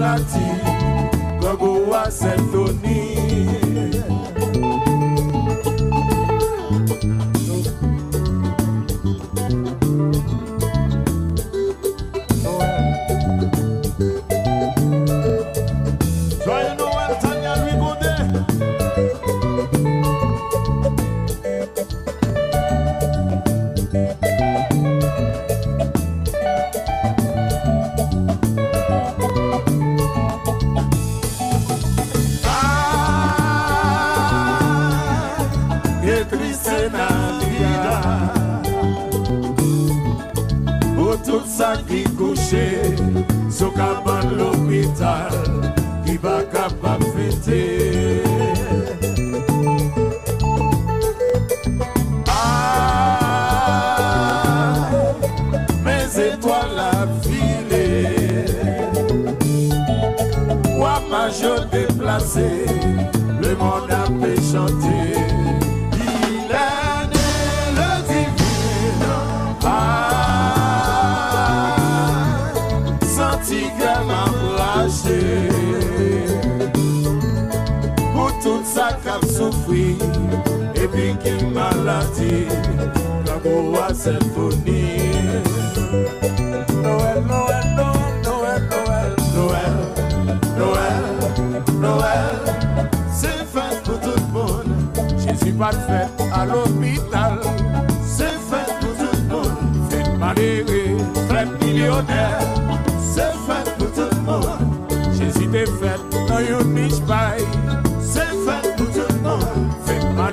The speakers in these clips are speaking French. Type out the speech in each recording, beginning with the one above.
láti gbogbo wa ṣètò ní. sa ki kouche Sou kapan l'opital Ki va kapap fete Ah, mes etoile la file Wama je deplase Le monde a apè chante lati Kako wa senfoni Noel, Noel, Noel, Noel, Noel Noel, Noel, Noel Se fèt pou tout moun Jésus pat fèt a l'hôpital. Se fèt pou tout moun Fèt malere, fèt milyoner Se fèt pou tout moun Jésus te fèt nan yon niche baye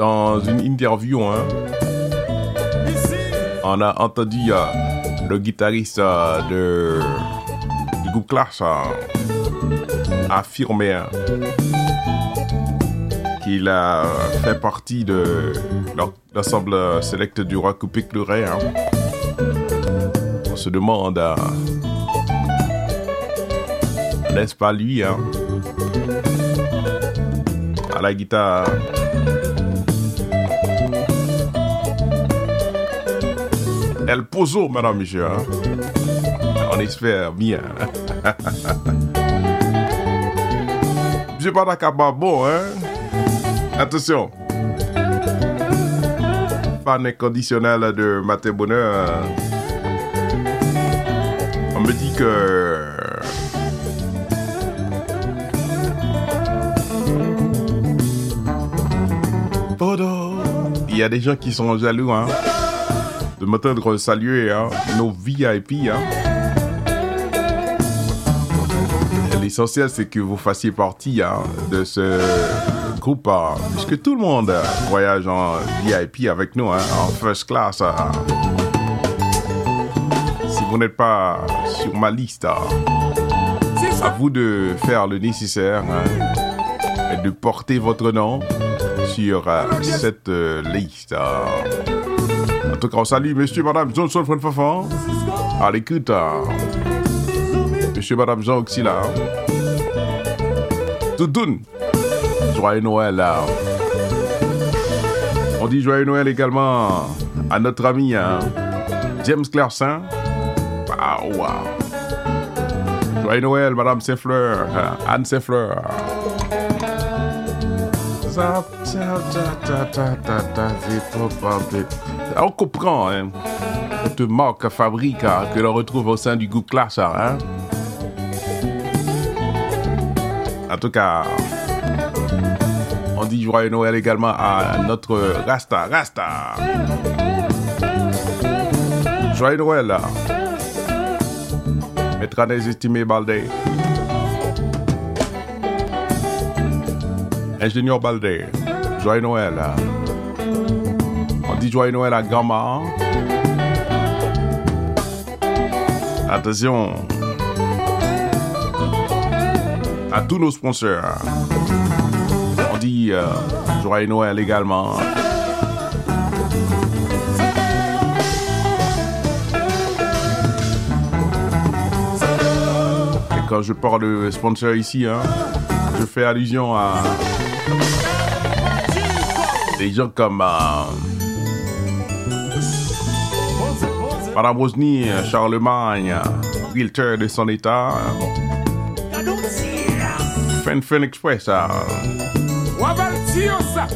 Dans une interview, hein, on a entendu euh, le guitariste euh, de, du groupe Clash euh, affirmer hein, qu'il a fait partie de l'en- l'ensemble select du rock coupé pleuret. Hein. On se demande, n'est-ce pas lui, à la guitare. El Pozo, madame, monsieur. hein. On espère bien. Monsieur Padakaba, bon, hein? Attention. Fan inconditionnel de Matin Bonheur. On me dit que. Il y a des gens qui sont jaloux, hein? De m'entendre saluer, hein? Nos VIP, hein? L'essentiel, c'est que vous fassiez partie hein, de ce groupe, puisque tout le monde voyage en VIP avec nous, en first class. Si vous n'êtes pas sur ma liste, à vous de faire le nécessaire et de porter votre nom sur euh, cette euh, liste. Hein. Tout cas, on salue monsieur, madame Johnson Fafan. À l'écoute. hein. Monsieur, madame Jean Auxila. Toudoun. Joyeux Noël. hein. On dit joyeux Noël également à notre ami hein, James. Waouh, wow. Joyeux Noël, Madame hein, Anne Saint-Fleur. On comprend hein, cette marque fabrique hein, que l'on retrouve au sein du groupe Clash. Hein. En tout cas, on dit joyeux Noël également à notre Rasta, Rasta. Joyeux Noël. Maître Anès estimé Baldé. Ingénieur Baldé. Joyeux Noël. Dit joyeux Noël à Gamma. Attention. À tous nos sponsors. On dit euh, joyeux Noël également. Et quand je parle de sponsor ici, hein, je fais allusion à des gens comme euh, Madame Rosny, Charlemagne, Realtor de son état, Fen Fen Express, Wavaltiosa.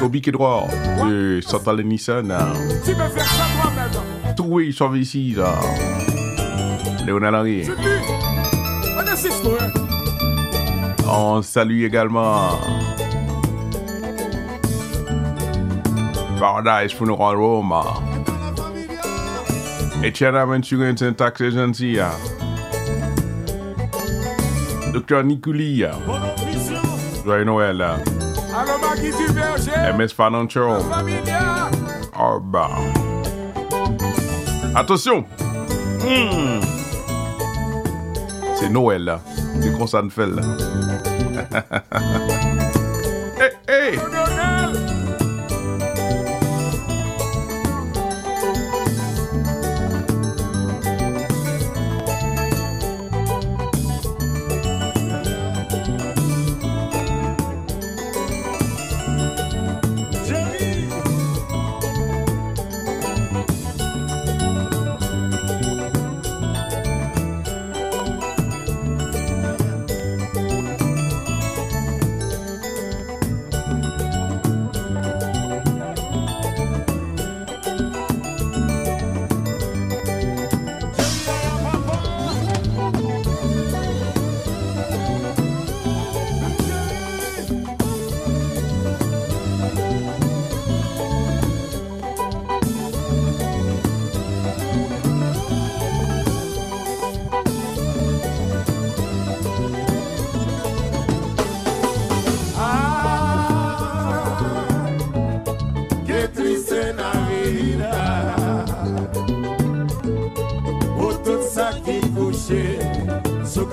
Toby Kedroir de Central Nissan, euh, Tu peux faire ça ils sont ici, là. Léonard Henry. On hein. Salue également Paradise Funeral Home. Etienne Insurance and Tax Agency. Docteur Nicouli. Joyeux Noël. MS Financial. Orba. Attention! Hmm. C'est Noël, là. C'est qu'on s'en fait, là.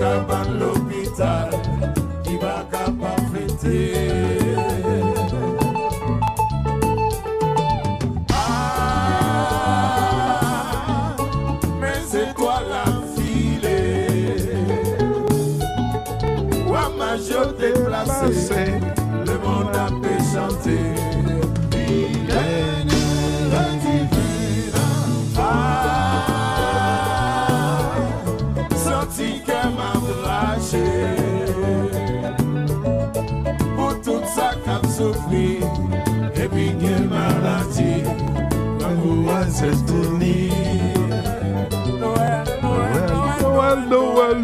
Tabanlo.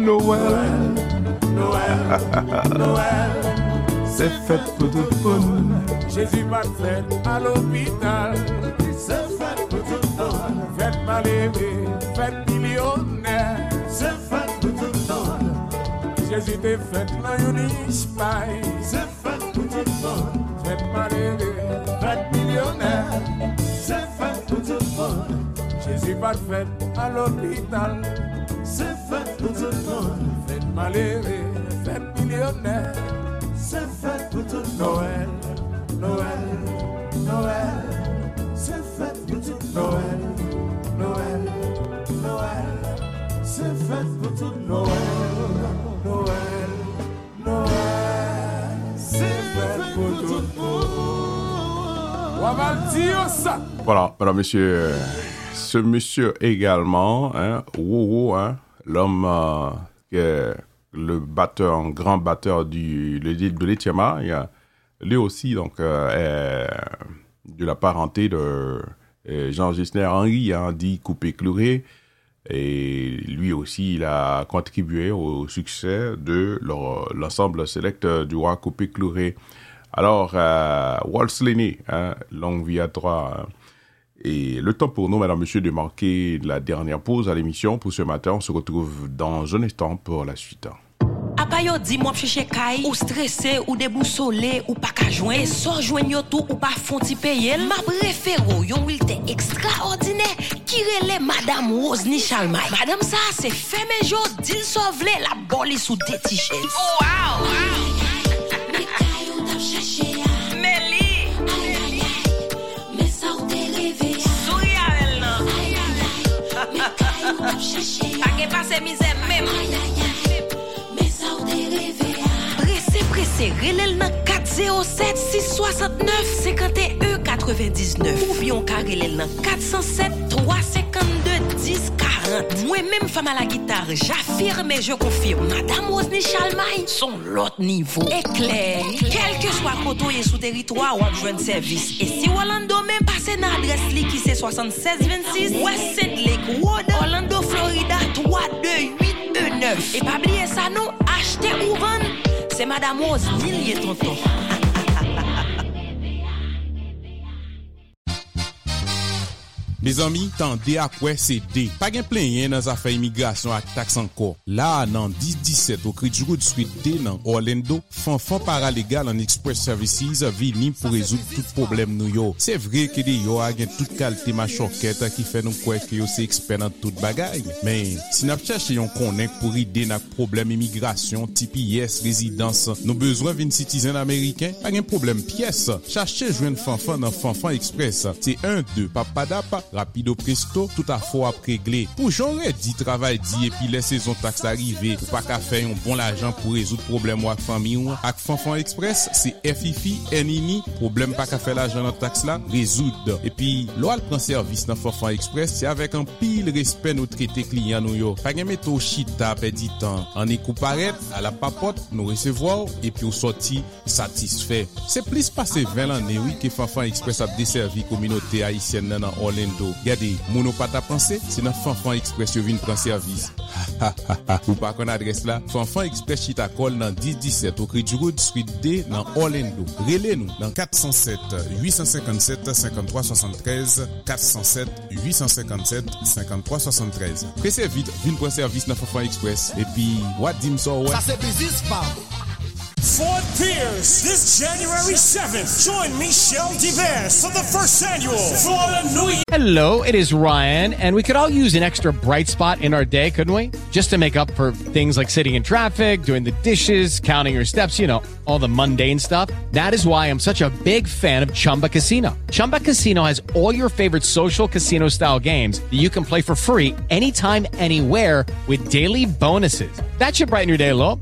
Noël, Noël, Noël, c'est fait pour tout le monde. Jésus m'a fait à l'hôpital, c'est fait pour tout le monde. Faites mal aimé, faites millionnaire, c'est fait pour tout le monde. Jésus t'est fait dans une espagne, c'est fait pour tout le monde. Faites mal aimé, faites millionnaire, c'est fait pour tout le monde. Jésus m'a fait à l'hôpital. C'est fait pour tout le monde. Faites mal aimé, faites millionnaire. C'est fait pour tout Noël, Noël, Noël. C'est fait pour tout Noël, Noël, Noël. C'est fait pour tout Noël, Noël, Noël. C'est fait pour tout Voilà, madame, monsieur, ce monsieur également, hein, Wowo, hein, l'homme euh, qui est le batteur, un grand batteur du, le- de l'Etiama, lui aussi, donc, euh, est de la parenté de euh, Jean Gisner Henry, hein, dit Coupé Clouré. Et lui aussi, il a contribué au succès de l'ensemble select du roi Coupé Clouré. Alors, euh, Waltz Lenné, hein, longue vie à toi. hein. Et le temps pour nous, madame, monsieur, de marquer la dernière pause à l'émission pour ce matin. On se retrouve dans un instant pour la suite. Apa yo di mwap cheche kay, ou stressé, ou deboussolé, ou pas ka joindre, so joindre yo tout, ou pas fonti payer. Ma préféro, yon wilte extraordinaire, qui relè Madame Rosny Chalmay? Madame ça, c'est femme jo, dil sovle, la boli sou de t-shirts. Oh, wow, wow. Meli. Ge pase mize mem. Me sa ou te leve a Prese prese relel nan 407 669 51 99 Ou biyon ka relel nan 407 352 10 40 40. Mwen menm fama la gitar, j'afirme, je konfirme. Madame Rosny Chalmay, son lot nivou. Ekler, kelke swa koto ye sou teritwa wap jwen servis. E si Orlando men pase nan adres li ki se 7626 West St. Lake Road, Orlando, Florida 32819. E pabliye sa nou, achete ou van, se Madame Rosny liye tonton. Me zami, tan de akwe se de. Pagen plenye nan zafay imigrasyon ak taks anko. La nan 10-17 okri djougo diskwit de nan Orlando, fan fan paralegal an Express Services vini pou rezout tout problem nou yo. Se vre ke de yo agen tout kalte ma choket ki fe nou kwe ke yo se eksper nan tout bagay. Men, si nap chache yon konen pou ride nak problem imigrasyon, tipi yes, rezidans, nou bezwen vin sitizen Ameriken, pagen problem piyes. Chache jwen fan fan nan fan fan Express. Se 1-2, papadap, rapido presto, tout a fo ap regle. Pou jan redi travay di epi le sezon taks arive, pou pa ka fey yon bon lajan pou rezout problem wak fami ou. Ak Fanfan Express, se FIFI, NINI, problem pa ka fey lajan nan taks la, rezout. Epi, lo al pran servis nan Fanfan Express, se avek an pil respen nou trete kliyan nou yo. Pagyan meto chita pe di tan. an e kouparet, ala papot, nou resevo, epi ou soti satisfey. Se plis pase 20 lan ne wik ke Fanfan Express ap deservi kominote Haitien nan an Orlando, do. Gade, moun ou pata panse, se nan Fanfan Express yo vin pran servis. Ha ha ha ha, ou pa kon adres la, Fanfan Express chita kol nan 1017 Okri du Road Street D nan Orlando. Rele nou nan 407-857-5373, 407-857-5373. Prese vit, vin pran servis nan Fanfan Express, epi, wad dim so wad. Sa se bizis pa! Fort Pierce this January 7th. Join Michelle Divers for the first annual Florida New Year. Hello, it is Ryan, and we could all use an extra bright spot in our day, couldn't we? Just to make up for things like sitting in traffic, doing the dishes, counting your steps, you know, all the mundane stuff. That is why I'm such a big fan of Chumba Casino. Chumba Casino has all your favorite social casino style games that you can play for free anytime, anywhere with daily bonuses. That should brighten your day a little.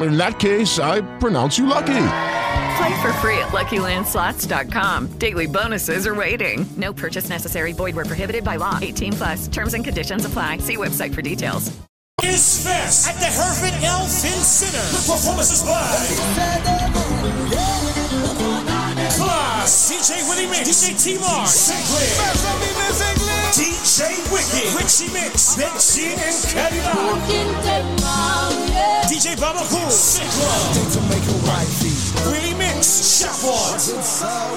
In that case, I pronounce you lucky. Play for free at LuckyLandSlots.com. Daily bonuses are waiting. No purchase necessary. Void where prohibited by law. 18 plus. Terms and conditions apply. See website for details. Is Fest at the Herford Elfin Center. Performances by Class, DJ Willie Mix, DJ T-Mar, Sinclair, DJ Wicked, Richie Mix, Ben G and Cadillac, DJ Baba Cool, Sick Love, Willie Mix, Shopward,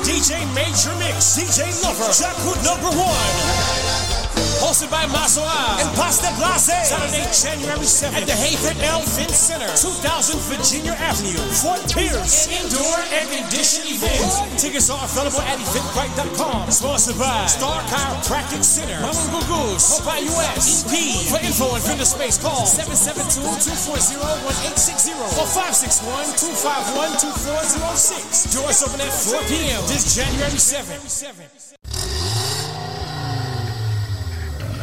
DJ Major Mix, DJ Lover, Jackwood number one. Sponsored by Masoa and Pasta Blase. Saturday, January 7th at the Hayford L. Finn Center, 2000 Virginia Avenue, Fort Pierce. Indoor air conditioned event. Tickets are available at eventbrite.com. Sponsored by Star Chiropractic Center, Mama Goose, Popeye US, EP. For info and vendor space, call 772-240-1860 or 561-251-2406. Doors open at 4 p.m. this January 7th.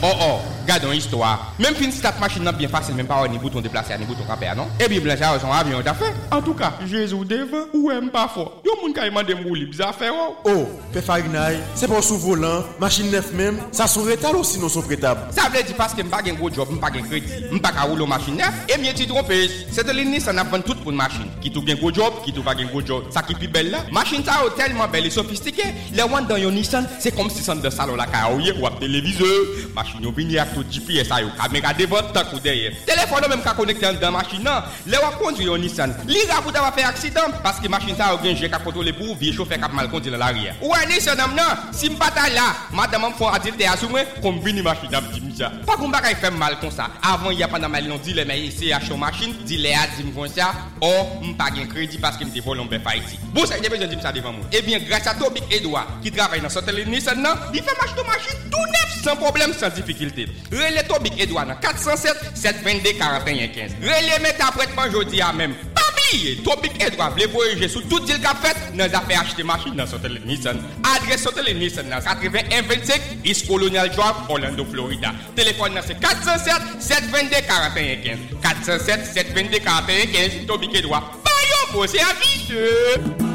Oh oh, gardons histoire. Même si une slap machine n'a bien facile, même pas un bouton déplacé, un bouton capé, non? Et puis, blanche, son avion t'a fait. En tout cas, Jésus devant ou aime pas fort. Yo, moun ka demande mouli, bizarre faire, oh. Oh, Farinay, c'est pour sous volant, machine neuf même, ça sont retard aussi, non, sont prétable. Ça veut dire parce que m'pas un gros job, m'pas un crédit, m'pas qu'à rouler machine neuf, et bien, tu trompes. C'est de l'ennemi, ça n'a pas tout pour une machine. Qui tout bien gros job, qui tout pas un gros job. Ça qui plus belle là, machine ça tellement belle et sophistiquée. Les one dans yon Nissan, c'est comme si c'est dans le salon la caille ou à téléviseur. Machine au vignac. tout GPS a yo, kame gade vot tak ou deye. Telefon yo menm ka konekte an dan machin nan, le wap kondri yo Nissan. Li rapouta wap fe aksidan, paske machin sa yo genje ka kontrole pou vi chofer kap mal konti nan la riyan. Ouwe Nissan am nan, si mpata la, madame am fon adil te asou mwen, kombini machin dam di mja. Pa koum bagay fem mal kon sa, avan ya pandan mal non di le meye se a chou machin, di le a di m kon sa, ou mpa gen kredi paske mte volon be fay ti. Bou se nebe jen di msa devan moun. Ebyen, eh grasa Tobik Edouard, ki travay nan sotel Nissan nan, di fe machin do machin tout nef, san problem, san difikilite. Rele Tobik Edouard 407-722-4115. Rele met apretman jodi a menm. Pabliye, Tobik Edouard vle voyeje sou tout dil ka fet nan zafè achete machin nan Sotelin Nissan. Adres Sotelin Nissan nan 8125 East Colonial Drive, Orlando, Florida. Telefon nan se 407-722-4115. 407-722-4115. Tobik Edouard. Bayo, bo se avisye.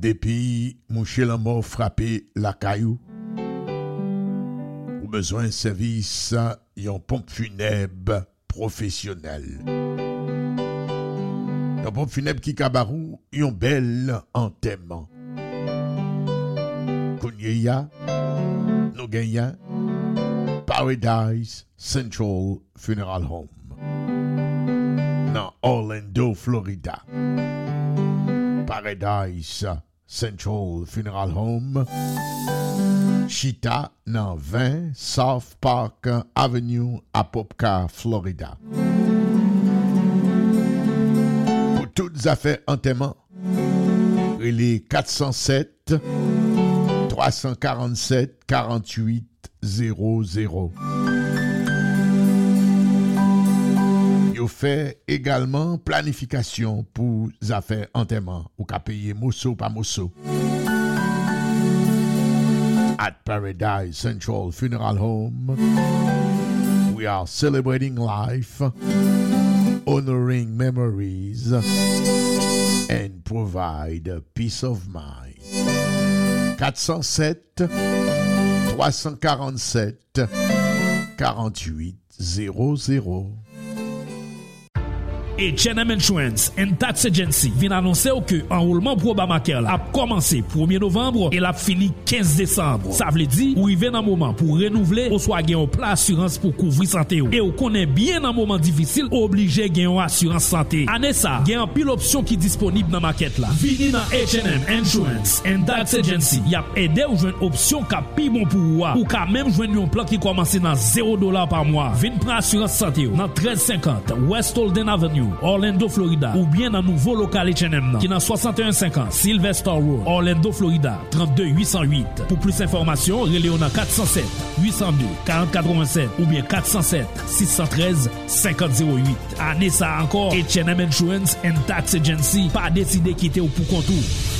Depuis moucher la mort frappé la caillou, ou besoin service, yon pompe funèbre professionnel. Yon pompe funèbre qui kabarou, yon bel enterrement. Kounye ya, nou gen ya, Paradise Central Funeral Home. Dans Orlando, Florida. Paradise Central Funeral Home. Chita dans 20 South Park Avenue à Popka, Florida. Pour toutes affaires enterrement, il est 407 347 48 00. Yo fait également planification pour affaires enterrement ou qu'à payer mosso par mosso. At Paradise Central Funeral Home, we are celebrating life, honoring memories, and provide peace of mind. 407 347 48 00. et H&M Insurance and Tax Agency vin anonse ou ke enroulement pou Obamacare la ap komanse 1er novembre e la fini 15 décembre. Sa vle di ou i ven nan mouman pou renouvle ou swa gen ou pla assurance pou kouvri sante ou. E ou konen bien nan mouman difisil ou oblige gen ou assurance sante. Ane sa, gen an pil opsyon ki disponib nan maket la. Vini nan H&M Insurance and Tax Agency yap ede ou jwen opsyon ka pi bon pou wwa. Ou ka menm jwen yon plan ki komanse nan 0 dolar par mwa. Vin pran assurance sante ou nan 13.50 West Holden Avenue Avenue, Orlando, Florida ou bien nan nouvo lokal H&M nan ki nan 6150 Sylvester Road, Orlando, Florida 32808. Pou plus informasyon, rele ou nan 407 802 4087 ou bien 407 613 5008. Ane sa ankor H&M Insurance and Tax Agency pa deside kite ou pou kontou.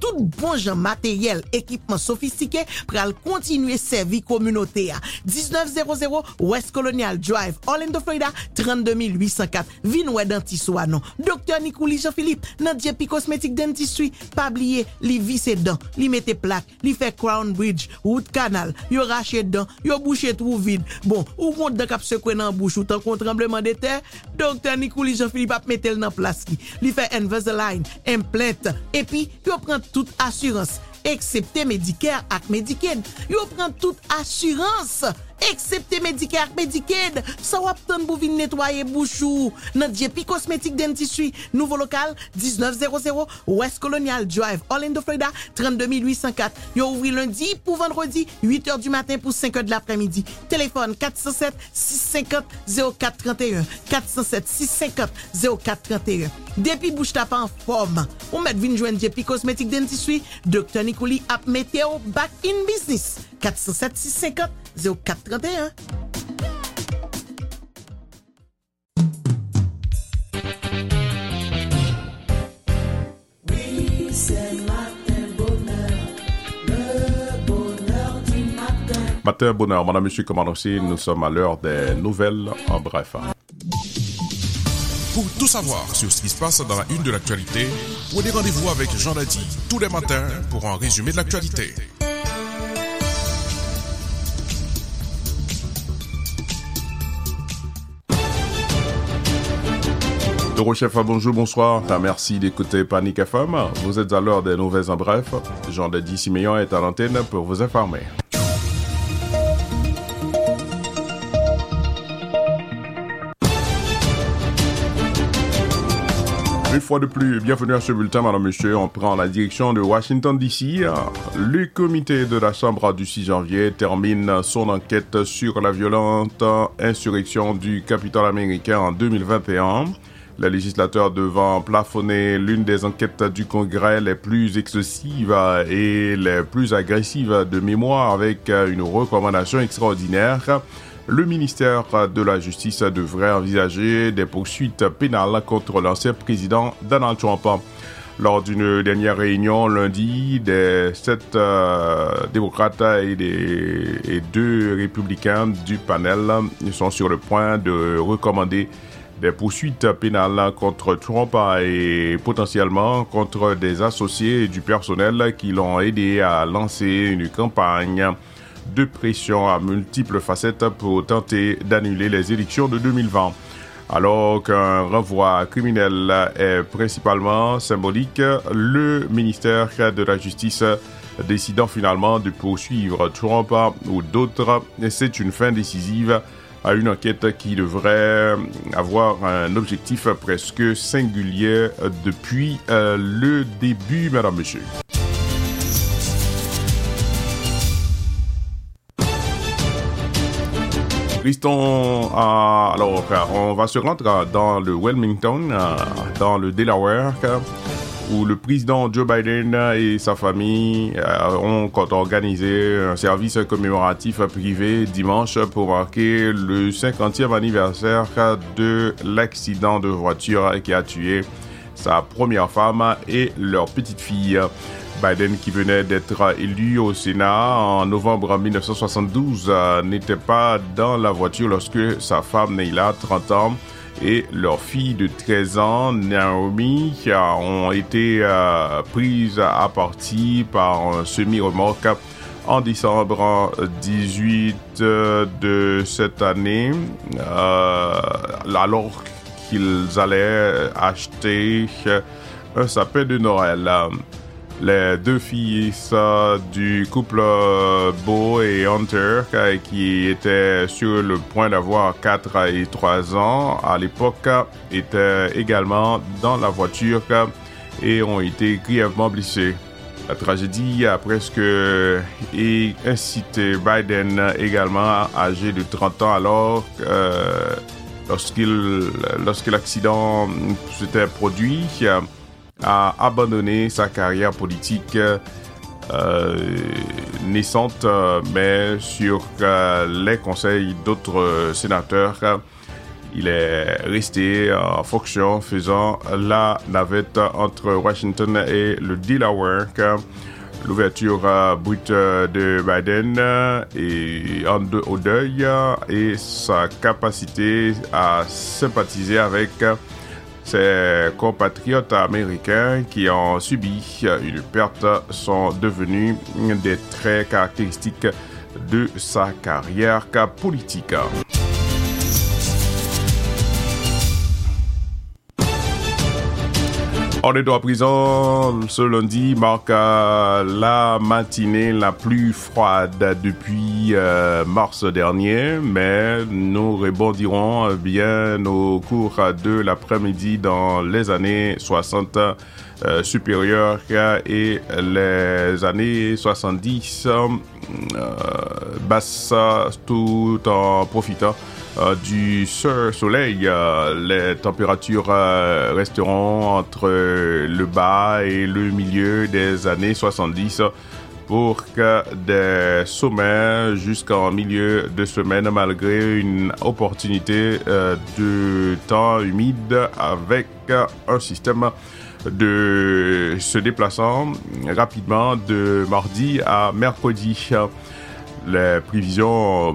tout bon jan materyel, ekipman sofistike pral kontinue servi komunote a. 1900 West Colonial Drive, Orlando, Florida 32804, Vinwe Dentisou anon. Dr. Nikouli Jean-Philippe nan Djepi Cosmetic Dentistry pabliye li vise dan, li mete plak li fe Crown Bridge, Route Canal yo rache dan, yo bouche trou vide bon, ou kont dan kap sekwen nan bouche ou tan kont trembleman de ter, Dr. Nikouli Jean-Philippe ap metel nan plas ki. Li fe Invisalign, implant, epi yo pran tout assurance, eksepte Medicare ak Medicaid. Yo pren tout assurance, eksepte Medicare Medicaid. Sa wap tan pou vin netwaye bouchou. Nan JP Cosmetic Dentistry, nouvo lokal, 1900 West Colonial Drive, Orlando, Florida, 32804. Yo ouvri lundi pou vendredi, 8h du matin pou 5h de l'après-midi. Téléphone 407-650-0431. 407-650-0431. Depi bouche tap en forme, ou met vin jwen JP Cosmetic Dentistry, Dr. Nikouli ap meteo back in business. 407-650-0431. Oui, c'est matin bonheur, le bonheur du matin. Matin, bonheur, madame, monsieur, comment aussi, nous sommes à l'heure des nouvelles en bref. Pour tout savoir sur ce qui se passe dans la une de l'actualité, prenez rendez-vous avec Jean Dadi tous les matins pour un résumé de l'actualité. Eurochef, bonjour, bonsoir. Merci d'écouter Panique FM. Vous êtes à l'heure des nouvelles en bref. Jean Dadi Siméon est à l'antenne pour vous informer. Une fois de plus, bienvenue à ce bulletin, madame, monsieur. On prend la direction de Washington, D.C. Le comité de la Chambre du 6 janvier termine son enquête sur la violente insurrection du Capitole américain en 2021. Les législateurs devant plafonner l'une des enquêtes du Congrès les plus excessives et les plus agressives de mémoire avec une recommandation extraordinaire. Le ministère de la Justice devrait envisager des poursuites pénales contre l'ancien président Donald Trump. Lors d'une dernière réunion lundi, des sept euh, démocrates et, des, et deux républicains du panel sont sur le point de recommander des poursuites pénales contre Trump et potentiellement contre des associés du personnel qui l'ont aidé à lancer une campagne de pression à multiples facettes pour tenter d'annuler les élections de 2020. Alors qu'un renvoi criminel est principalement symbolique, le ministère de la Justice décidant finalement de poursuivre Trump ou d'autres, c'est une fin décisive à une enquête qui devrait avoir un objectif presque singulier depuis euh, le début, madame, monsieur. Restons à... Alors, on va se rendre dans le Wilmington, euh, dans le Delaware, où le président Joe Biden et sa famille euh, ont organisé un service commémoratif privé dimanche pour marquer le 50e anniversaire de l'accident de voiture qui a tué sa première femme et leur petite fille. Biden, qui venait d'être élu au Sénat en novembre 1972, euh, n'était pas dans la voiture lorsque sa femme Neila, 30 ans, et leur fille de 13 ans, Naomi, ont été euh, prises à partie par un semi-remorque en décembre 18 de cette année, euh, alors qu'ils allaient acheter un sapin de Noël. Les deux fils du couple Beau et Hunter, qui étaient sur le point d'avoir 4 et 3 ans à l'époque, étaient également dans la voiture et ont été grièvement blessés. La tragédie a presque incité Biden également, âgé de 30 ans alors, euh, lorsqu'il, lorsque l'accident s'était produit, a abandonné sa carrière politique euh, naissante, euh, mais sur euh, les conseils d'autres sénateurs Il est resté en fonction faisant la navette entre Washington et le Delaware. L'ouverture euh, brute euh, de Biden euh, est en de- au deuil euh, et sa capacité à sympathiser avec euh, ses compatriotes américains qui ont subi une perte sont devenus des traits caractéristiques de sa carrière politique. On est à présent, ce lundi marque euh, la matinée la plus froide depuis euh, mars dernier, mais nous rebondirons bien au cours de l'après-midi dans les années 60 euh, supérieures et les années 70 euh, basses tout en profitant du so- soleil. euh, les températures euh, resteront entre euh, le bas et le milieu des années 70 pour que des sommets jusqu'en milieu de semaine malgré une opportunité euh, de temps humide avec euh, un système de se déplaçant rapidement de mardi à mercredi. Les prévisions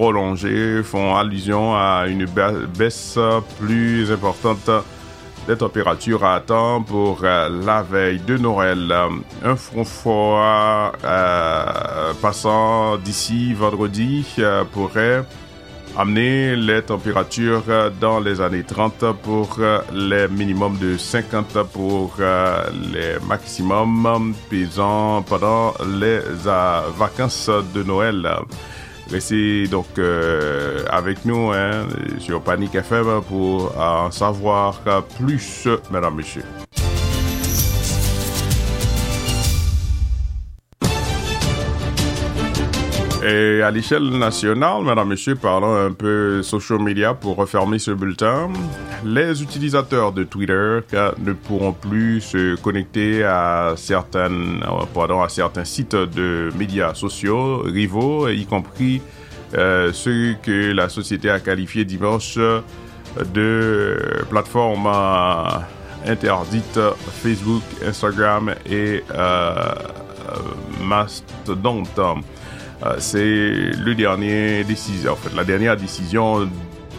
prolongées font allusion à une ba- baisse plus importante des températures à attendre pour euh, la veille de Noël. Un front froid euh, passant d'ici vendredi euh, pourrait amener les températures dans les années 30 pour les minimums de 50 pour les maximums pesant pendant les vacances de Noël. Restez donc euh, avec nous hein, sur Panic FM pour en savoir plus, mesdames, messieurs. Et à l'échelle nationale, mesdames, messieurs, parlons un peu social media pour refermer ce bulletin. Les utilisateurs de Twitter ne pourront plus se connecter à certaines, euh, pardon, à certains sites de médias sociaux rivaux, y compris euh, ceux que la société a qualifiés dimanche de plateformes euh, interdites Facebook, Instagram et euh, Mastodonte. Euh, c'est le dernier décision, en fait, la dernière décision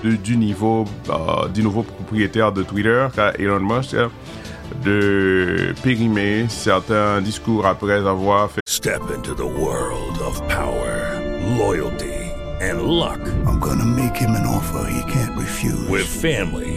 de- du niveau euh, du nouveau propriétaire de Twitter, euh, Elon Musk, euh, de périmer certains discours après avoir fait Step into the world of power, loyalty, and luck. I'm gonna make him an offer he can't refuse. With family,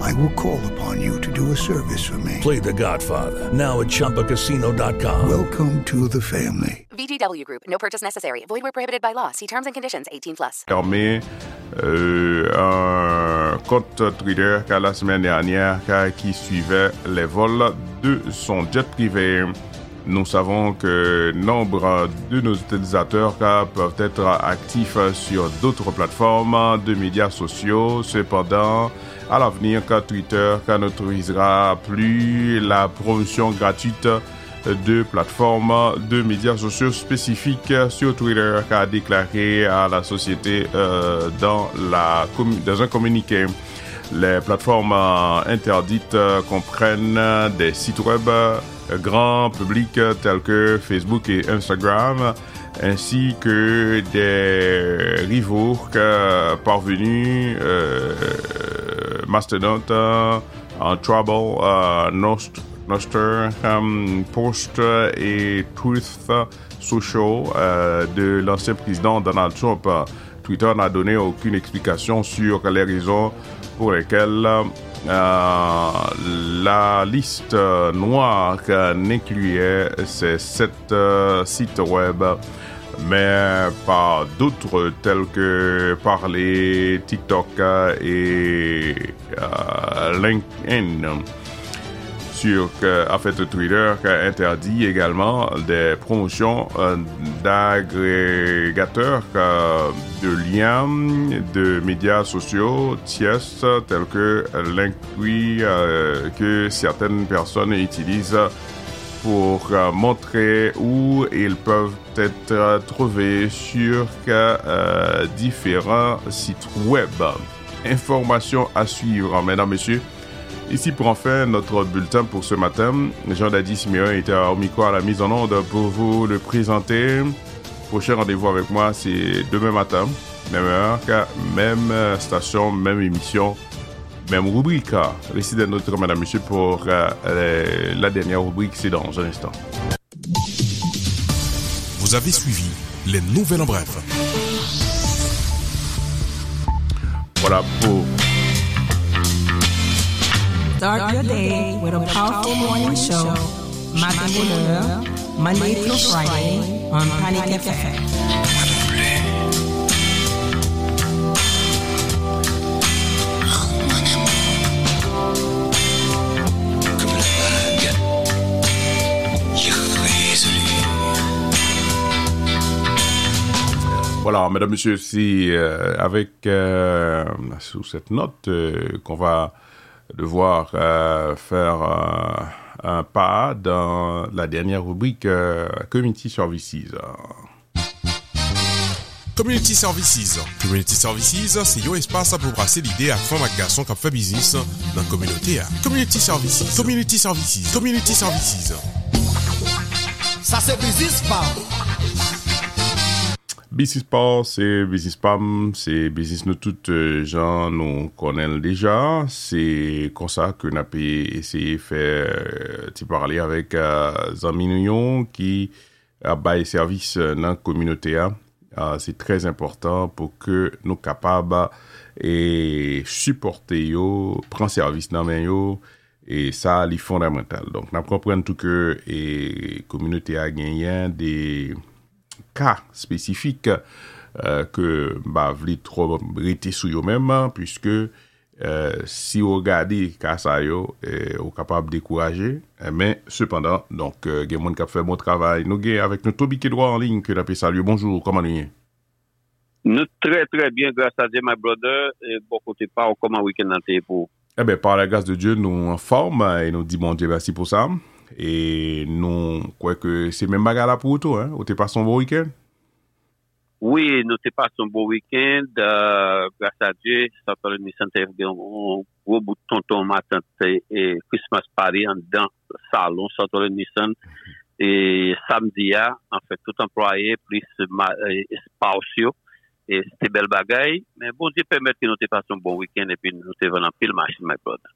I will call upon you to do a service for me. Play The Godfather now at ChumbaCasino.com. Welcome to the family. VGW Group. No purchase necessary. Void where prohibited by law. See terms and conditions. 18 plus. fermé euh, un compte Twitter qu'à la semaine dernière qu'à- qui suivait les vols de son jet privé. Nous savons que nombre de nos utilisateurs qu'à, peuvent être actifs sur d'autres plateformes de médias sociaux. Cependant, à l'avenir, quand Twitter n'autorisera plus la promotion gratuite de plateformes de médias sociaux spécifiques sur Twitter qu'a déclaré à la société euh, dans, la, dans un communiqué. Les plateformes euh, interdites euh, comprennent euh, des sites web euh, grand public euh, tels que Facebook et Instagram, ainsi que des rivaux euh, parvenus euh, Mastodon, euh, en Trouble, euh, Nost- Nostr, um, Post et Truth Social de l'ancien président Donald Trump. Twitter n'a donné aucune explication sur les raisons pour lesquelles la liste noire n'incluait ces sept sites web, mais pas d'autres tels que Parler, TikTok et euh, LinkedIn. sur que, en fait, Twitter interdit également des promotions euh, d'agrégateurs euh, de liens de médias sociaux tiers tels que euh, que certaines personnes utilisent pour euh, montrer où ils peuvent être trouvés sur euh, différents sites web. Information à suivre, mesdames, messieurs. Ici pour enfin notre bulletin pour ce matin. Jean Dadi Simeon était au micro à la mise en onde pour vous le présenter. Prochain rendez-vous avec moi, c'est demain matin, même heure, même station, même émission, même rubrique. Restez de notre madame, monsieur, pour euh, la dernière rubrique, c'est dans un instant. Vous avez suivi les nouvelles en bref. Voilà pour Start your day with a powerful morning show, Matin Bonheur, Monday through Friday on Panic FM. Voilà, mesdames, messieurs, c'est euh, avec euh, sous cette note euh, qu'on va devoir euh, faire euh, un pas dans la dernière rubrique euh, Community Services. Community Services. Community Services, c'est un espace pour brasser l'idée à femmes et garçons qui font business dans la communauté. Community Services. Community Services. Community Services. Ça c'est business pas. Business Power se Business Pam, se business nou tout euh, jan nou konen deja. Se konsa ke na pe eseye fe euh, ti parale avek euh, zanmi nou yon ki baye servis nan kominote a. Se trez important pou ke nou kapab e supporte yo, pran servis nan men yo. E sa li fondamental. Donk nan propren tou ke e kominote a genyen de... ka spesifik euh, ke ba vli tro rete sou yo menman, pwiske euh, si yo gade ka sa yo, eh, yo kapab dekouraje, eh, men sepandan, donk euh, gen moun kap fè moun travay, nou gen avèk nou tobi ki dwa anling ke la pe salye. Bonjour, koman nou yon? Nou tre tre bien, grasa de my brother, bon kote pa ou koman wikend nan te pou. Ebe, eh par la grasa de Diyo nou an form, e nou di bon Diyo versi pou sa. Mwen. E nou kwe ke se men baga la pou ou tou, ou te pason bon week-end? Oui, nou te pason bon week-end. Euh, Grasa Dje, sa pale mi sante fde, ou wou tonton matante e Christmas Paris an dan salon sa pale mi sante. E samdi ya, an fè tout employe, plis espasyo, e se te bel bagay. Men bon, di pèmèd ki nou te pason bon week-end, epi nou te ven an pil machin, my brother.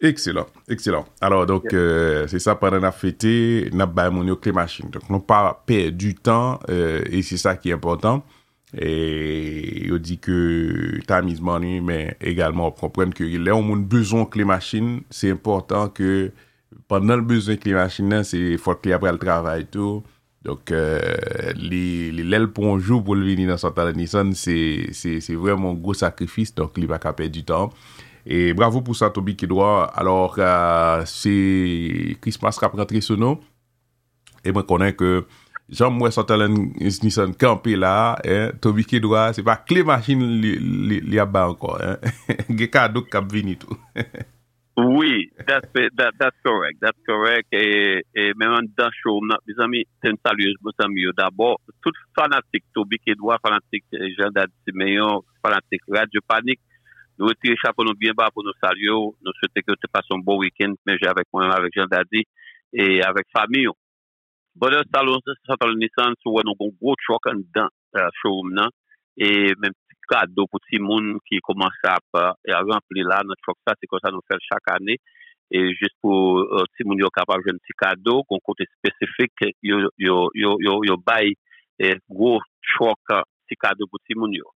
Excellent, excellent. Alors, donc, yeah. euh, c'est ça pendant la fête, n'a pas mon climachine. Donc, nous pas perdre du temps, euh, et c'est ça qui est important. Et on dit que t'as mis money, mais également on comprend que là, on a besoin de clé machine. c'est important que pendant le besoin de clé climachine, c'est faut que après le travail tout. Donc, euh, les, l'aile pour un jour pour le venir dans Santa Nissan, c'est, c'est, c'est vraiment un gros sacrifice, donc il va pas perdre du temps. Et bravo pou sa, Tobi Kidwa. Alors, euh, se Christmas kap rentre se nou, e mwen konen ke jan mwen santalen nison kampe la, e, Tobi Kidwa, se pa kle machin li, li, li aba anko. E. Ge kado kap vini tou. Oui, that's, that, that's correct, that's correct, et, et même en dedans show, mes amis, c'est une salueuse, mes amis, d'abord, tout fanatique Tobi Kedwa, fanatique Jean Dadi Simeon, fanatique Radio Panique, Nous retirons chapeau nous bien bas pour nous saluer. Nous souhaitons que tu passes un bon week-end, mais j'ai avec moi-même, avec Jean Daddy et avec famille. Bonheur Salon, Salon Nissan, nous avons un gros truck dans le euh, showroom. Non? Et même petit cadeau pour tout le monde qui commence euh, à, remplir là, notre truck, ça, c'est comme ça nous fait chaque année. Et juste pour tout le monde qui est capable de un petit cadeau, un côté spécifique, il y a un gros truck, euh, petit cadeau pour tout le monde.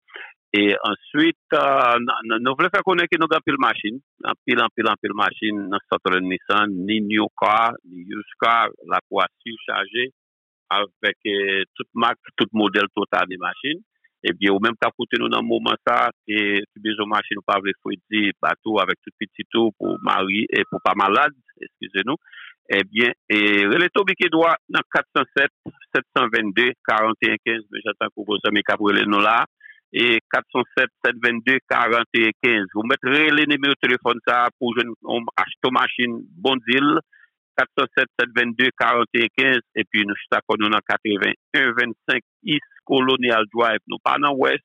Yo. Et ensuite, euh, n- nous voulons faire connaître que nous avons pile machine, en pile, en pile, en pile machine, dans cette Nissan, ni new car, ni used car, la surchargée, avec euh, toute marque, tout modèle total des machines. Et bien, ou même t'as coûté nous dans le moment ça, et tu besoin de machine, ou avec dire bateau avec tout petit tout pour mari et pour pas malade, excusez-nous. Eh bien, et relais Toby qui doit dans 407 722 41 15, mais j'attends que vous amis Cabrel nous là. Et 407 722 41 15. Vous mettrez les numéros de téléphone ça pour jeune, on machine bon deal. 407 722 41 15 et puis nous sommes dans 81 25 East Colonial Drive. Nous pas dans West,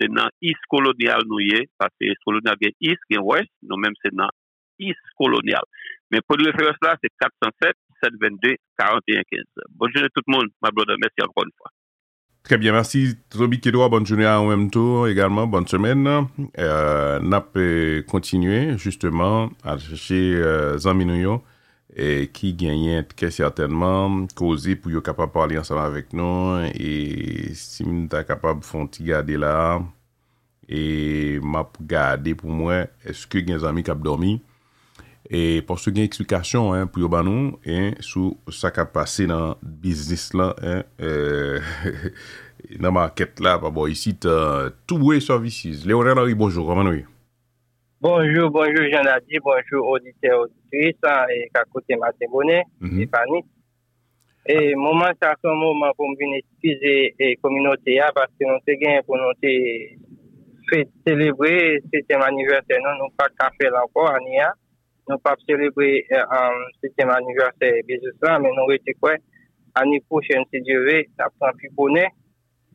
c'est dans East Colonial nous y parce que East Colonial est East et West, nous même c'est dans East Colonial. Mais pour le référence là, c'est 407 722 41 15. Bonne journée tout le monde, ma merci encore une fois. Très bien, merci. Tobi Kidoa, bonne journée à vous-même tour également, bonne semaine. Euh, n'a pas continué justement à chercher euh, Zaminouyo et qui gagnait très certainement causé pour être capable de parler ensemble avec nous et si nous sommes capable de faire un garder là et m'a garder pour moi, est-ce que y des amis qui ont dormi? E pou sou gen eksplikasyon pou yo ban nou, e, sou sa ka pase nan biznis lan, e, euh, nan market la, pa bo isi ta toubouye services. Léonel Henry, bonjour, koman nou ye? Bonjour, bonjour Jean-Adi, bonjour auditeur, auditrice, e kakote Maté Bonnet, mm -hmm. e Panik. E mouman sa son mouman pou m vin eskize e kominote ya, paske nou te gen pou nou te fè celebre, se tem aniversè nan, nou pa kafe la anko ane ya. Nous pas célébrer le septième anniversaire business là, mais nous été quoi? L'année prochaine, si Dieu veut, ça prend plus bonnet.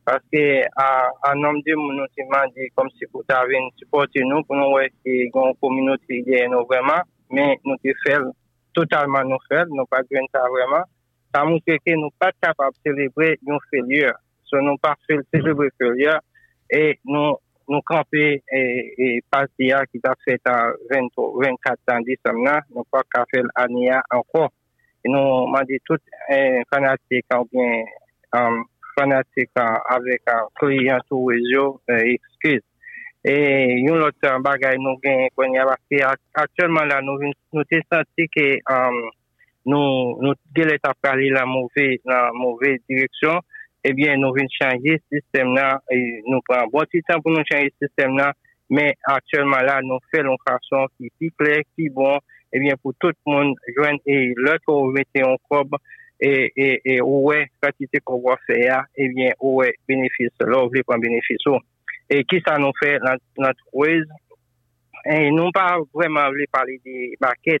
Parce que, à nombre de moun, nous demandé comme si pour t'avoir supporter nous, pour nous, y a une communauté derrière nous vraiment, mais nous te fait totalement nous faire, nous pas de ça vraiment. Ça montre que nous pas capables de célébrer une failure. So, nous pas célébrer failure et nous, nou kampe e, e pati ya ki ta fet an 24 an disam nan, nou pa ka fel an ya anko. E nou mandi tout e, fanatik an bien, um, fanatik an avek an kliyantou wezyo e, ekskiz. E yon lot an bagay nou gen kon ya baki. Aktuelman la nou, nou te santi ke um, nou, nou gelet ap pali la mouve, la mouve direksyon. Eh bien nous venons changer le système là et nous prend bon petit pour nous changer le système là mais actuellement là nous faisons une façon qui plus claire qui est bon. Eh bien pour tout le monde et l'autre qu'on en cob et et et ouais quantité qu'on va faire eh bien ouais bénéfice. Là on veut prendre bénéfice. Oh. et qui ça nous fait? Notre notre quiz et nous pas vraiment voulu parler des market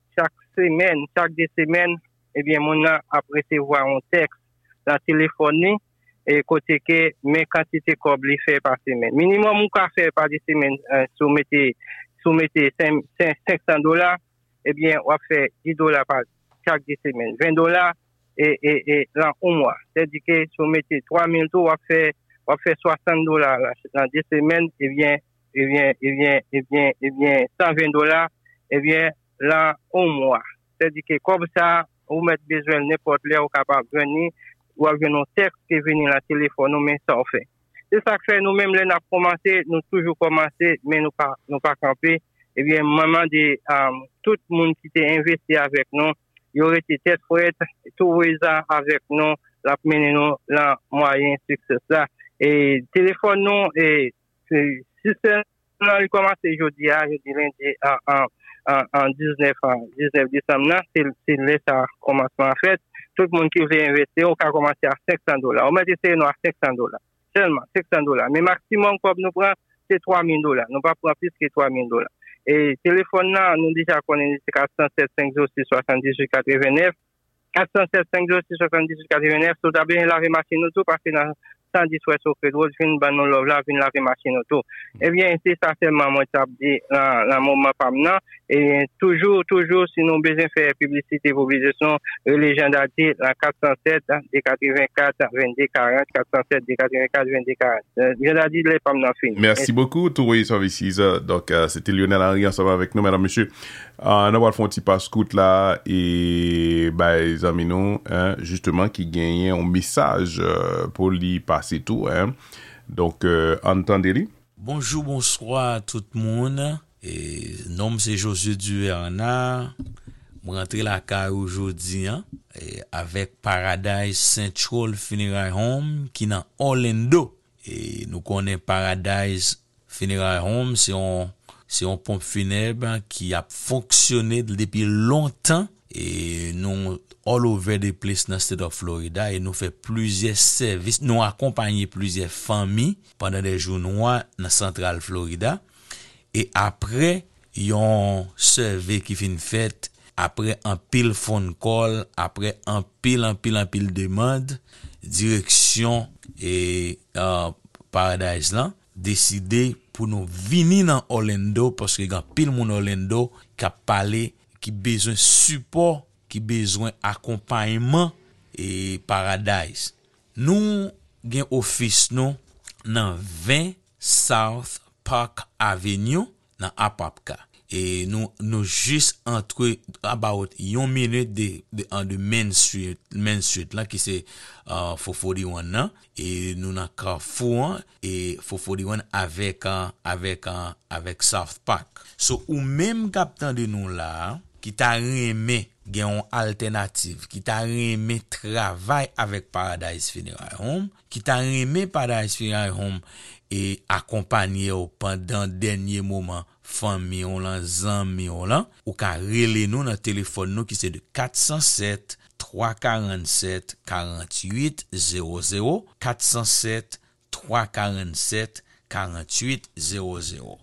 chaque semaine, chaque deux semaines, eh bien, mon a recevoir un texte la téléphonie et côté que mes quantités les fait par semaine. Minimum, on peut faire par des semaines, euh, soumettez, soumettez 5 500 dollars, eh bien, on faire 10 dollars par chaque deux semaines, 20 dollars et, dans un mois. C'est-à-dire que soumettez 3000 dollars, on faire, on faire 60 dollars dans deux semaines, eh bien, eh bien, eh bien, eh eh bien, 120 dollars, eh bien, besoin de n'importe là, vous capable de venir, ou avec un texte qui est venu dans le téléphone, nous, mais ça, on fait. C'est ça que fait nous-mêmes, là, nous avons commencé, nous toujours commencé, mais nous pas, nous pas campé. Eh bien, moment de, euh, tout le monde qui était investi aurait été tête fouette, tout ça avec nous, la mener nous, la moyen succès là. Et téléphone nous, et, c'est- système là, il commence aujourd'hui, hein, je dis lundi, en, en, en, en 19, en 19 décembre, c'est, c'est là, ça commence en fait. Tout le monde qui veut investir, on peut commencer à 500 dollars. On met nous à 500 dollars. Seulement, 500 dollars. Mais maximum, comme nous prenons, c'est 3000 dollars. Nous pas prendre plus que 3000 dollars. Et téléphone là, nous déjà connaissons 407 506 78 89. 407 506 78 89. Tout d'abord, laver machine nous tout parce que dans lov la, vin lave machin oto. Ebyen, se sa selman mwen tap di nan mouman pam nan, e toujou, toujou, si nou bezen fè publicite pou bizesyon, lejenda di la 407, D84, 2240, 407, D84, 2240. Lejenda di le pam nan fin. Merci beaucoup, Tourouille Services. Donc, euh, c'était Lionel Henry ensemble avec nous, mesdames, messieurs. Euh, on va faire un petit passe-coute là, et bah, les amis, nous, justement, qui gagnent un message euh, pour lui passer pase tou. Donk, an tan deri. Bonjou, bonsoy tout euh, moun. Nom se Josie Duverna. Mwen rentre la ka oujodi an. Avèk Paradise Central Funeral Home ki nan Orlando. E nou konen Paradise Funeral Home, se yon, yon pompe funeb ki ap fonksyonè depi lontan. E nou all over the place nan state of Florida e nou fè pluzye servis, nou akompanye pluzye fami pandan de joun wè nan sentral Florida. E apre yon serve ki fin fèt apre an pil phone call, apre an pil an pil an pil demande, direksyon e uh, paradise lan, deside pou nou vini nan Orlando, paske gan pil moun Orlando ka pale ki bezon support ki bezwen akompanyman e paradise. Nou gen ofis nou nan 20 South Park Avenue nan Apapka. E nou, nou jist entre about yon minute de, de, an de Main Street, Main Street la ki se uh, 441 nan. E nou nan Carrefour an, e 441 avek an, avek an, avek South Park. So ou menm kap tan de nou la, ki ta reme gen yon alternatif ki ta reme travay avèk Paradise Funeral Home, ki ta reme Paradise Funeral Home e akompanye ou pandan denye mouman fan mi yon lan, zan mi yon lan, ou ka rele nou nan telefon nou ki se de 407 347 48 00 407 347 48 00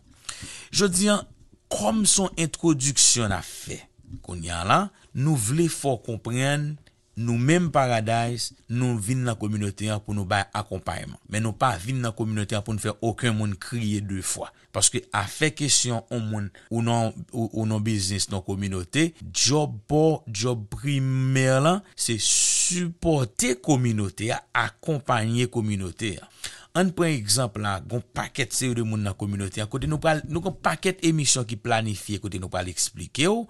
Je diyan, kom son introduksyon a fe, kon yan lan, nou vle fò kompren nou menm paradise, nou vin nan kominote an pou nou bay akompayman. Men nou pa vin nan kominote an pou nou fè okun moun kriye dè fwa. Paske a fè kesyon ou moun ou nan, ou, ou nan biznis nan kominote, job bo, job primer lan, se supporte kominote a, akompanyen kominote a. An pren ekzamp la, goun paket se yo de moun nan kominote, kote nou pral, nou goun paket emisyon ki planifiye, kote nou pral eksplike yo.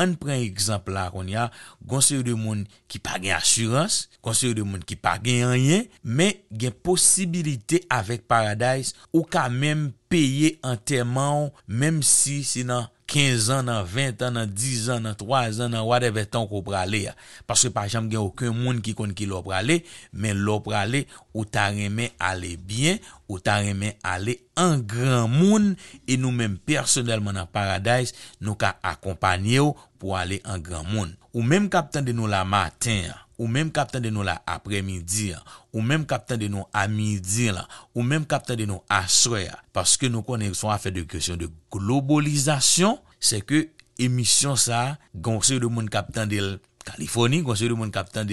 An pren ekzamp la, kon ya, goun se yo de moun ki pa gen asurans, goun se yo de moun ki pa gen anyen, men gen posibilite avek Paradise, ou ka menm peye anterman, ou, menm si si nan 15 an, nan 20 an, nan 10 an, nan 3 an, nan whatever tan ko prale ya. Paske pa jam gen okun moun ki kon ki lo prale, men lo prale ou ta reme ale bien, ou ta reme ale an gran moun, e nou men personelman nan Paradise nou ka akompanye ou pou ale an gran moun. Ou men kapten de nou la matin ya. Ou menm kapten de nou la apremidi ya, ou menm kapten de nou amidi ya, ou menm kapten de nou asre ya, paske nou konen son afe de kresyon de globalizasyon, se ke emisyon sa, gonsè de moun kapten del Kaliforni, gonsè de moun kapten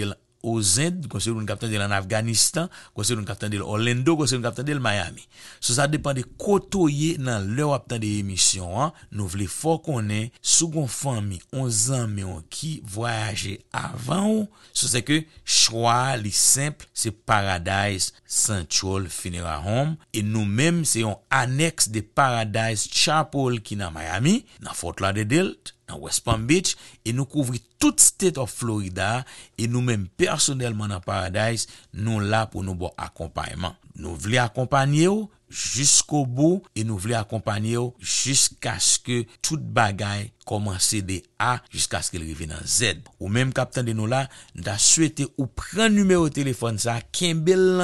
Ozen, konsidere ou nou kap tendel an Afganistan, konsidere ou nou kap tendel Orlando, konsidere ou nou kap tendel Miami. So sa depan de koto ye nan lè wap tende emisyon an, nou vle fò konen sou kon fami 11 an me an ki voyaje avan ou, so se ke chwa li simple se Paradise Central Funeral Home, e nou menm se yon aneks de Paradise Chapel ki nan Miami, nan Fort Lauderdale, nan West Palm Beach, e nou kouvri tout state of Florida, e nou menm personelman nan Paradise, nou la pou nou bo akompayman. Nou vle akompanyen yo, jusqu'au bout et nous voulons accompagner jusqu'à ce que toute bagaille commence de A jusqu'à ce qu'elle revienne en Z. Ou même captain de nous là, nous avons souhaité ou prendre numéro de téléphone ça, bel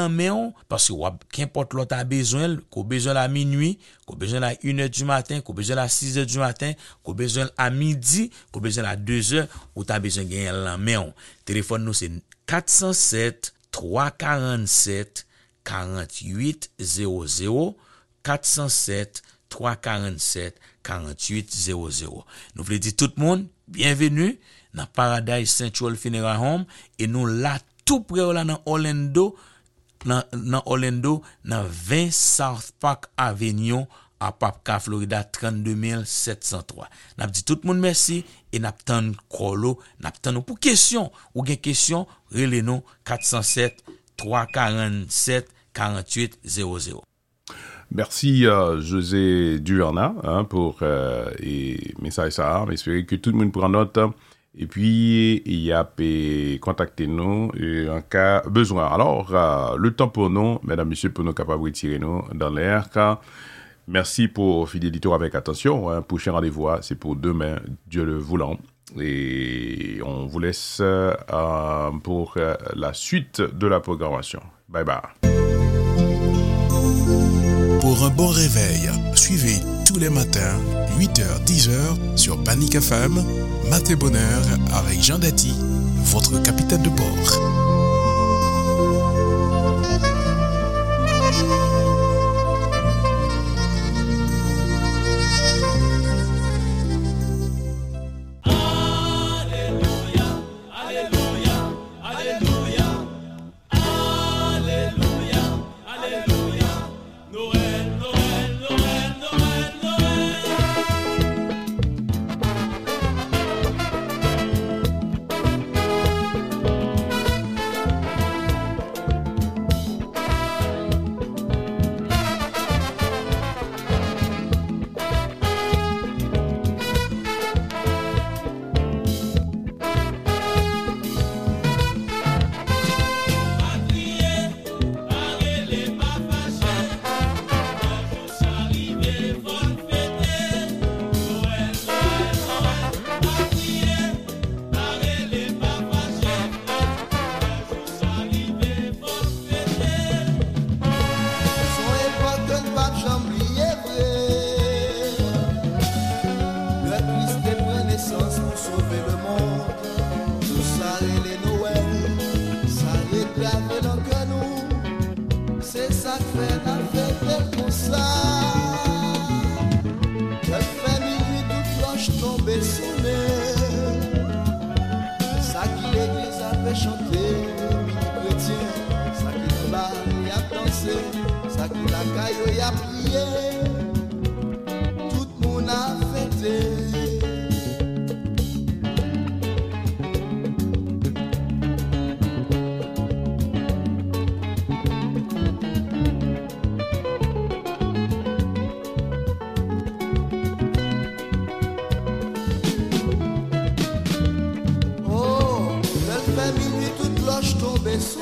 parce que qu'importe l'autre a besoin, qu'on besoin à minuit, qu'on besoin à 1h du matin, qu'on besoin à 6h du matin, qu'on besoin à midi, qu'on besoin à 2h, ou t'as besoin de gagner l'en Téléphone nous c'est 407 347 4800-407-347-4800. Nou vle di tout moun, bienvenu nan Paradise Central Funeral Home e nou la tout pre ou la nan Orlando nan, nan Orlando nan 20 South Park Avenue a Papka, Florida 32703. Nap di tout moun mersi e nap tan kolo, nap tan nou pou kesyon ou gen kesyon, rele nou 407 347 48 00. Merci euh, José Duerna hein, pour euh, et message ça. J'espère que tout le monde prend note. Et puis, il y a contacter nous euh, en cas besoin. Alors, euh, le temps pour nous, mesdames, messieurs, pour nous capables de tirer nous dans l'air. Merci pour fidélité avec attention. Hein. Prochain rendez-vous, hein, c'est pour demain, Dieu le voulant. Et on vous laisse euh, pour la suite de la programmation. Bye bye. Pour un bon réveil, suivez tous les matins 8h-10h sur Panic FM, Maté Bonheur avec Jean Dati, votre capitaine de bord.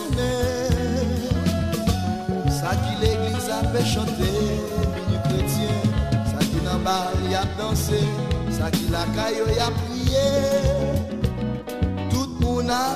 Tombée sonnée Ça qui l'église avait chanté Minuit chrétien. Ça qui n'en bal y a dansé Ça qui la caille y a prié. Tout le monde a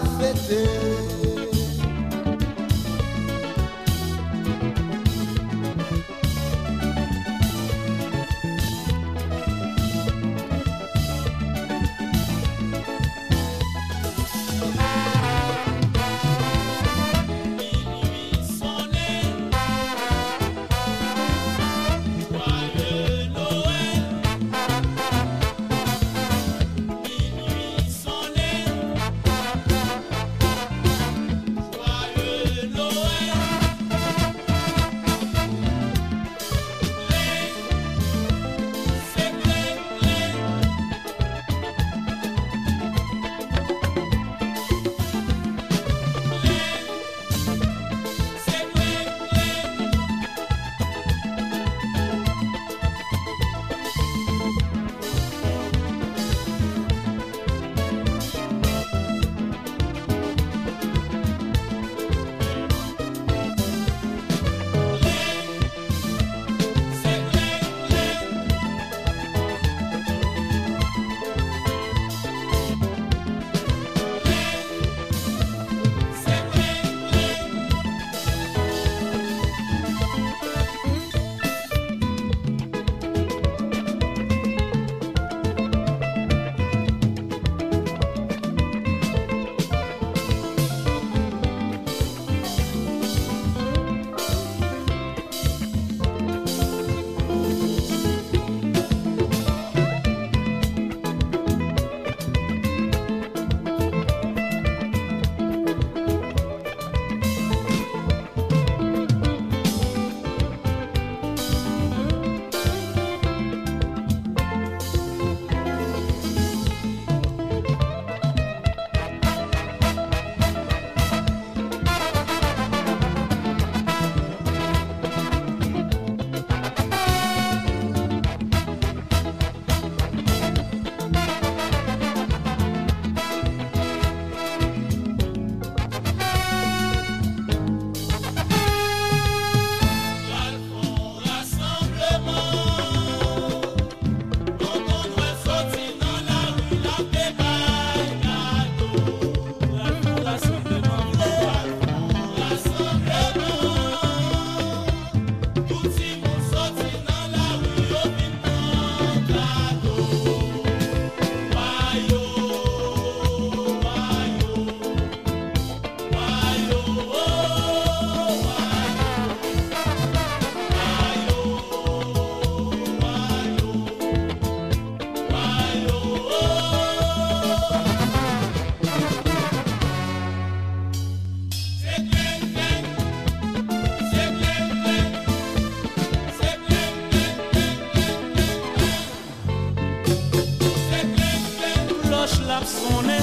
Caps.